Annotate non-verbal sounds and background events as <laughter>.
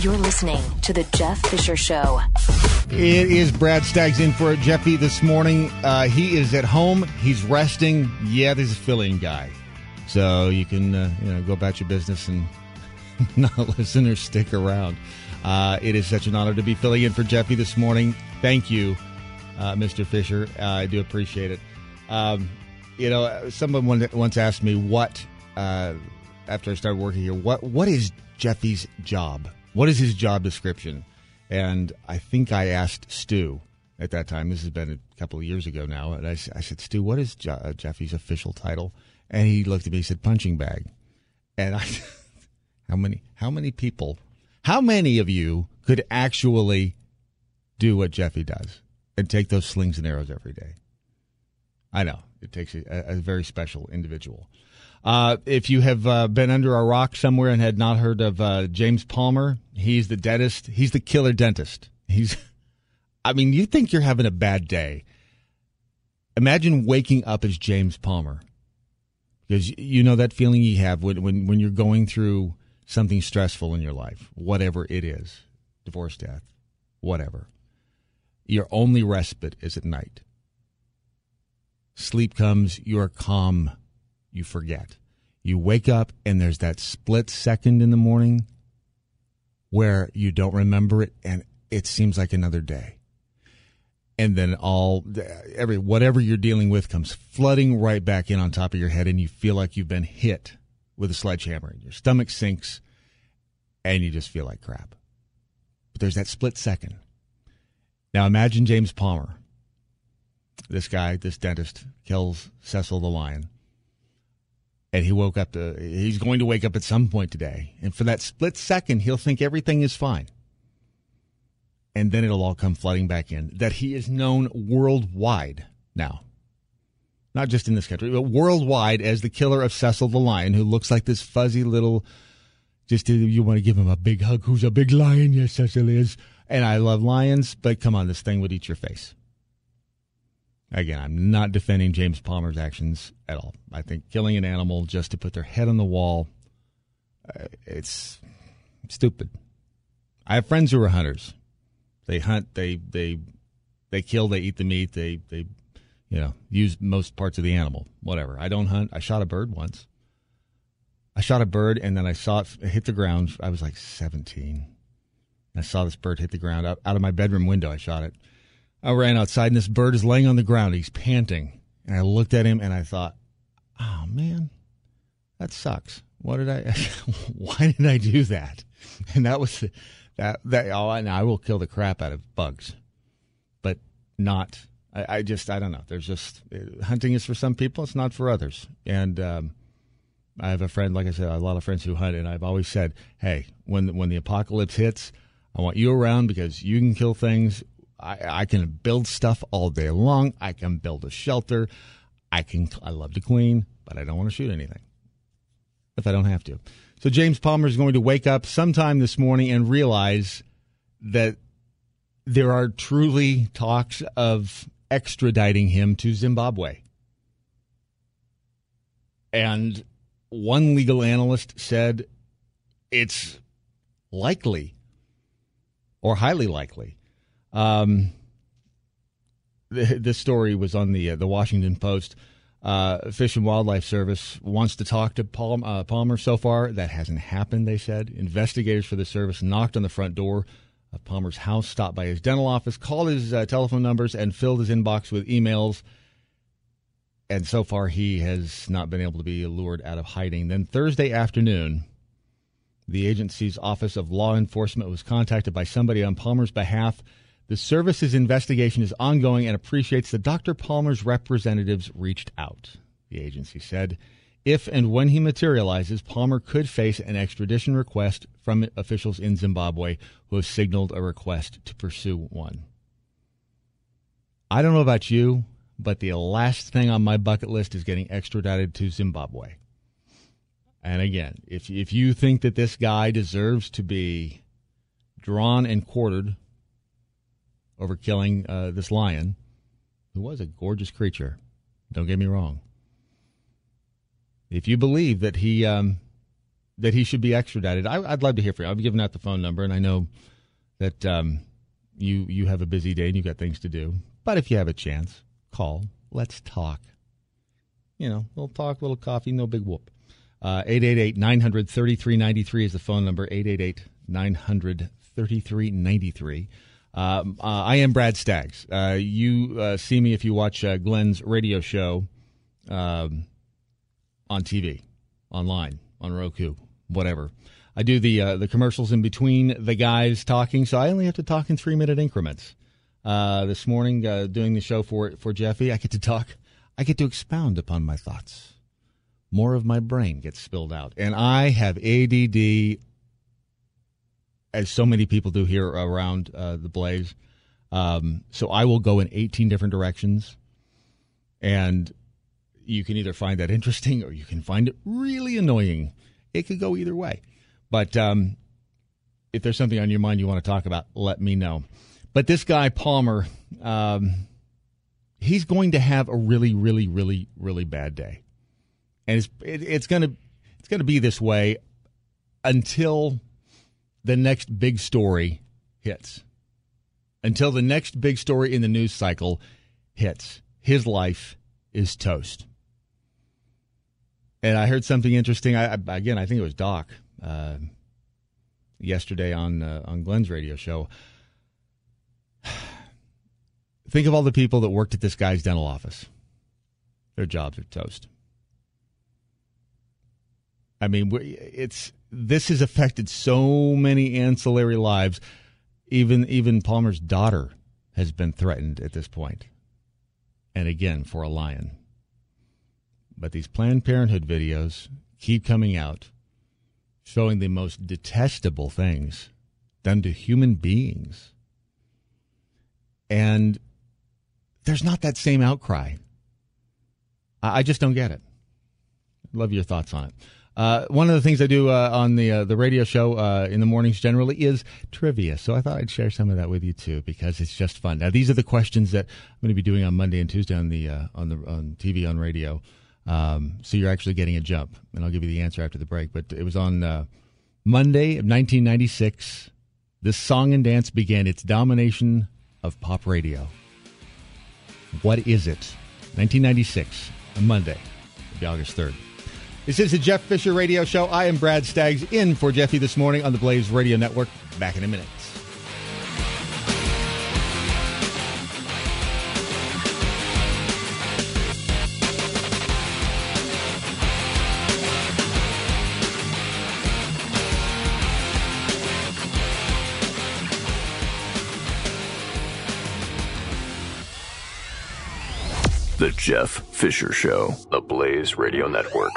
You're listening to The Jeff Fisher Show. It is Brad Staggs in for Jeffy this morning. Uh, he is at home. He's resting. Yeah, there's a filling guy. So you can uh, you know go about your business and <laughs> not listen or stick around. Uh, it is such an honor to be filling in for Jeffy this morning. Thank you, uh, Mr. Fisher. Uh, I do appreciate it. Um, you know, someone once asked me what uh, after I started working here, what what is Jeffy's job? What is his job description? And I think I asked Stu at that time. This has been a couple of years ago now. And I, I said, Stu, what is Je- uh, Jeffy's official title? And he looked at me. He said, punching bag. And I, <laughs> how many, how many people, how many of you could actually do what Jeffy does and take those slings and arrows every day? I know it takes a, a very special individual. Uh, if you have uh, been under a rock somewhere and had not heard of uh, James Palmer, he's the dentist. He's the killer dentist. He's, <laughs> I mean, you think you're having a bad day. Imagine waking up as James Palmer. Because you know that feeling you have when, when, when you're going through something stressful in your life, whatever it is divorce, death, whatever. Your only respite is at night. Sleep comes, you're calm you forget. You wake up and there's that split second in the morning where you don't remember it and it seems like another day. And then all every whatever you're dealing with comes flooding right back in on top of your head and you feel like you've been hit with a sledgehammer and your stomach sinks and you just feel like crap. But there's that split second. Now imagine James Palmer. This guy, this dentist, kills Cecil the lion and he woke up to he's going to wake up at some point today. And for that split second he'll think everything is fine. And then it'll all come flooding back in. That he is known worldwide now. Not just in this country but worldwide as the killer of cecil the lion who looks like this fuzzy little just you want to give him a big hug? Who's a big lion? Yes cecil is. And i love lions but come on this thing would eat your face Again, I'm not defending James Palmer's actions at all. I think killing an animal just to put their head on the wall, uh, it's stupid. I have friends who are hunters. They hunt, they they they kill, they eat the meat, they they you know, use most parts of the animal, whatever. I don't hunt. I shot a bird once. I shot a bird and then I saw it hit the ground. I was like 17. I saw this bird hit the ground out, out of my bedroom window. I shot it I ran outside and this bird is laying on the ground. He's panting. And I looked at him and I thought, oh man, that sucks. What did I, <laughs> why did I do that? And that was that, that, oh, and I will kill the crap out of bugs, but not, I, I just, I don't know. There's just, uh, hunting is for some people, it's not for others. And, um, I have a friend, like I said, a lot of friends who hunt, and I've always said, "Hey, when when the apocalypse hits, I want you around because you can kill things I, I can build stuff all day long. I can build a shelter. I can. I love to clean, but I don't want to shoot anything if I don't have to. So James Palmer is going to wake up sometime this morning and realize that there are truly talks of extraditing him to Zimbabwe. And one legal analyst said it's likely or highly likely um, this story was on the uh, the Washington Post. Uh, Fish and Wildlife Service wants to talk to Paul, uh, Palmer. So far, that hasn't happened. They said investigators for the service knocked on the front door of Palmer's house, stopped by his dental office, called his uh, telephone numbers, and filled his inbox with emails. And so far, he has not been able to be lured out of hiding. Then Thursday afternoon, the agency's Office of Law Enforcement was contacted by somebody on Palmer's behalf the service's investigation is ongoing and appreciates that Dr. Palmer's representatives reached out, the agency said. If and when he materializes, Palmer could face an extradition request from officials in Zimbabwe who have signaled a request to pursue one. I don't know about you, but the last thing on my bucket list is getting extradited to Zimbabwe. And again, if if you think that this guy deserves to be drawn and quartered over killing uh, this lion, who was a gorgeous creature. Don't get me wrong. If you believe that he um, that he should be extradited. I, would love to hear from you. I've given out the phone number, and I know that um, you you have a busy day and you've got things to do. But if you have a chance, call. Let's talk. You know, little talk, little coffee, no big whoop. Uh, 888 900 3393 is the phone number. 888 900 3393. Um, uh, I am Brad Staggs. Uh, you uh, see me if you watch uh, Glenn's radio show um, on TV, online, on Roku, whatever. I do the uh, the commercials in between the guys talking, so I only have to talk in three minute increments. This morning, doing the show for for Jeffy, I get to talk. I get to expound upon my thoughts. More of my brain gets spilled out, and I have ADD as so many people do here around uh, the Blaze. Um, so I will go in 18 different directions, and you can either find that interesting or you can find it really annoying. It could go either way. But um, if there's something on your mind you want to talk about, let me know. But this guy Palmer, um, he's going to have a really, really, really, really bad day, and it's it, it's gonna it's gonna be this way until the next big story hits. Until the next big story in the news cycle hits, his life is toast. And I heard something interesting. I, again, I think it was Doc uh, yesterday on uh, on Glenn's radio show. <sighs> Think of all the people that worked at this guy's dental office. Their jobs are toast. I mean, it's this has affected so many ancillary lives. Even even Palmer's daughter has been threatened at this point. And again, for a lion. But these Planned Parenthood videos keep coming out showing the most detestable things done to human beings. And there's not that same outcry. I just don't get it. Love your thoughts on it. Uh, one of the things I do uh, on the uh, the radio show uh, in the mornings generally is trivia. So I thought I'd share some of that with you too because it's just fun. Now these are the questions that I'm going to be doing on Monday and Tuesday on the uh, on the on TV on radio. Um, so you're actually getting a jump, and I'll give you the answer after the break. But it was on uh, Monday of 1996. This song and dance began its domination of pop radio. What is it? 1996, a Monday, August 3rd. This is the Jeff Fisher Radio Show. I am Brad Staggs in for Jeffy this morning on the Blaze Radio Network. Back in a minute. The Jeff Fisher Show, the Blaze Radio Network.